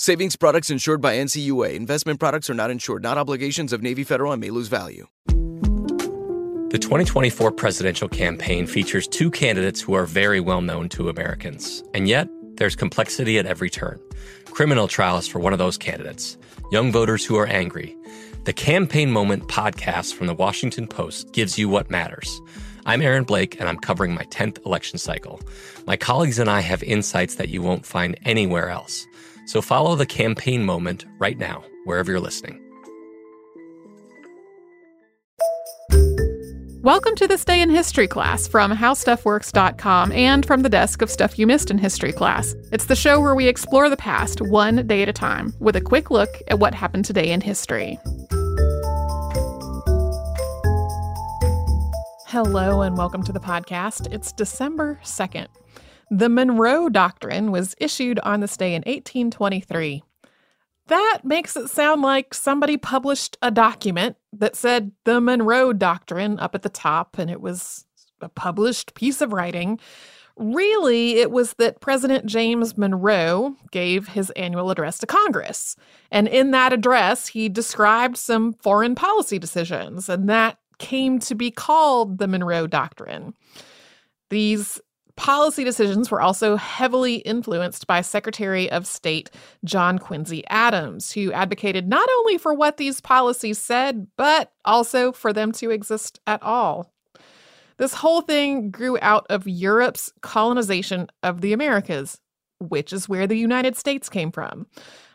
Savings products insured by NCUA. Investment products are not insured, not obligations of Navy Federal and may lose value. The 2024 presidential campaign features two candidates who are very well known to Americans. And yet, there's complexity at every turn. Criminal trials for one of those candidates, young voters who are angry. The Campaign Moment podcast from the Washington Post gives you what matters. I'm Aaron Blake, and I'm covering my 10th election cycle. My colleagues and I have insights that you won't find anywhere else. So follow the campaign moment right now, wherever you're listening. Welcome to this day in history class from howstuffworks.com and from the desk of Stuff You Missed in History class. It's the show where we explore the past one day at a time with a quick look at what happened today in history. Hello and welcome to the podcast. It's December 2nd. The Monroe Doctrine was issued on this day in 1823. That makes it sound like somebody published a document that said the Monroe Doctrine up at the top, and it was a published piece of writing. Really, it was that President James Monroe gave his annual address to Congress. And in that address, he described some foreign policy decisions, and that came to be called the Monroe Doctrine. These policy decisions were also heavily influenced by Secretary of State John Quincy Adams, who advocated not only for what these policies said, but also for them to exist at all. This whole thing grew out of Europe's colonization of the Americas, which is where the United States came from.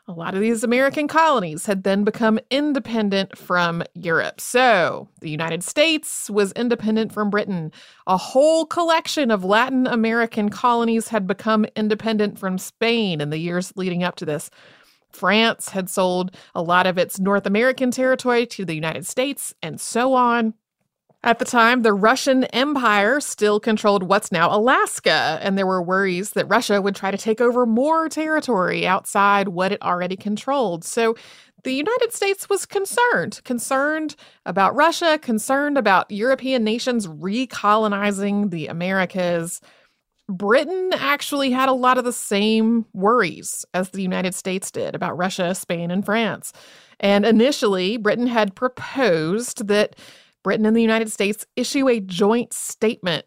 A lot of these American colonies had then become independent from Europe. So the United States was independent from Britain. A whole collection of Latin American colonies had become independent from Spain in the years leading up to this. France had sold a lot of its North American territory to the United States, and so on. At the time, the Russian Empire still controlled what's now Alaska, and there were worries that Russia would try to take over more territory outside what it already controlled. So the United States was concerned, concerned about Russia, concerned about European nations recolonizing the Americas. Britain actually had a lot of the same worries as the United States did about Russia, Spain, and France. And initially, Britain had proposed that Britain and the United States issue a joint statement.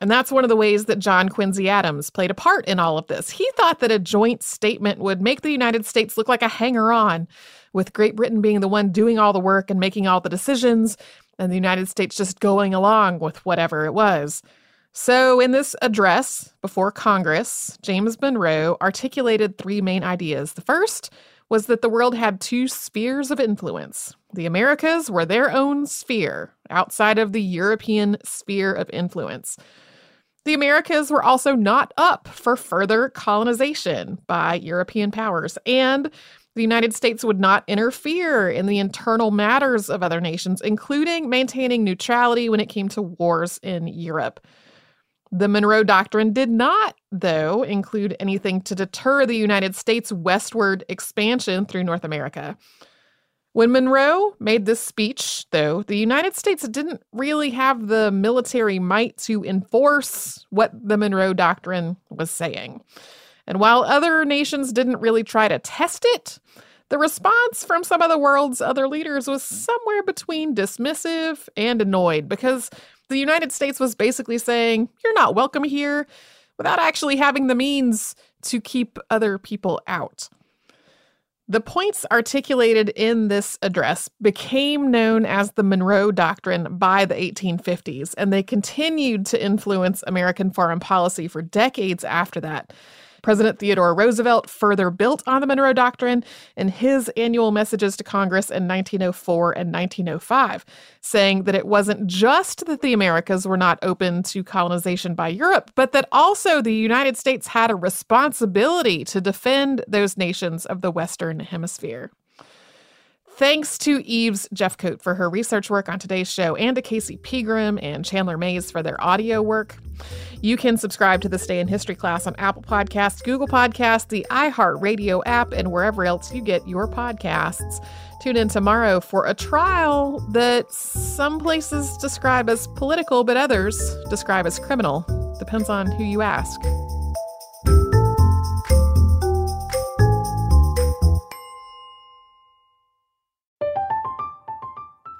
And that's one of the ways that John Quincy Adams played a part in all of this. He thought that a joint statement would make the United States look like a hanger on, with Great Britain being the one doing all the work and making all the decisions, and the United States just going along with whatever it was. So, in this address before Congress, James Monroe articulated three main ideas. The first was that the world had two spheres of influence. The Americas were their own sphere, outside of the European sphere of influence. The Americas were also not up for further colonization by European powers, and the United States would not interfere in the internal matters of other nations, including maintaining neutrality when it came to wars in Europe. The Monroe Doctrine did not, though, include anything to deter the United States' westward expansion through North America. When Monroe made this speech, though, the United States didn't really have the military might to enforce what the Monroe Doctrine was saying. And while other nations didn't really try to test it, the response from some of the world's other leaders was somewhere between dismissive and annoyed because the United States was basically saying, You're not welcome here, without actually having the means to keep other people out. The points articulated in this address became known as the Monroe Doctrine by the 1850s, and they continued to influence American foreign policy for decades after that. President Theodore Roosevelt further built on the Monroe Doctrine in his annual messages to Congress in 1904 and 1905, saying that it wasn't just that the Americas were not open to colonization by Europe, but that also the United States had a responsibility to defend those nations of the Western Hemisphere. Thanks to Eve's Jeffcoat for her research work on today's show, and to Casey Pegram and Chandler Mays for their audio work. You can subscribe to This Day in History class on Apple Podcasts, Google Podcasts, the iHeartRadio app, and wherever else you get your podcasts. Tune in tomorrow for a trial that some places describe as political, but others describe as criminal. Depends on who you ask.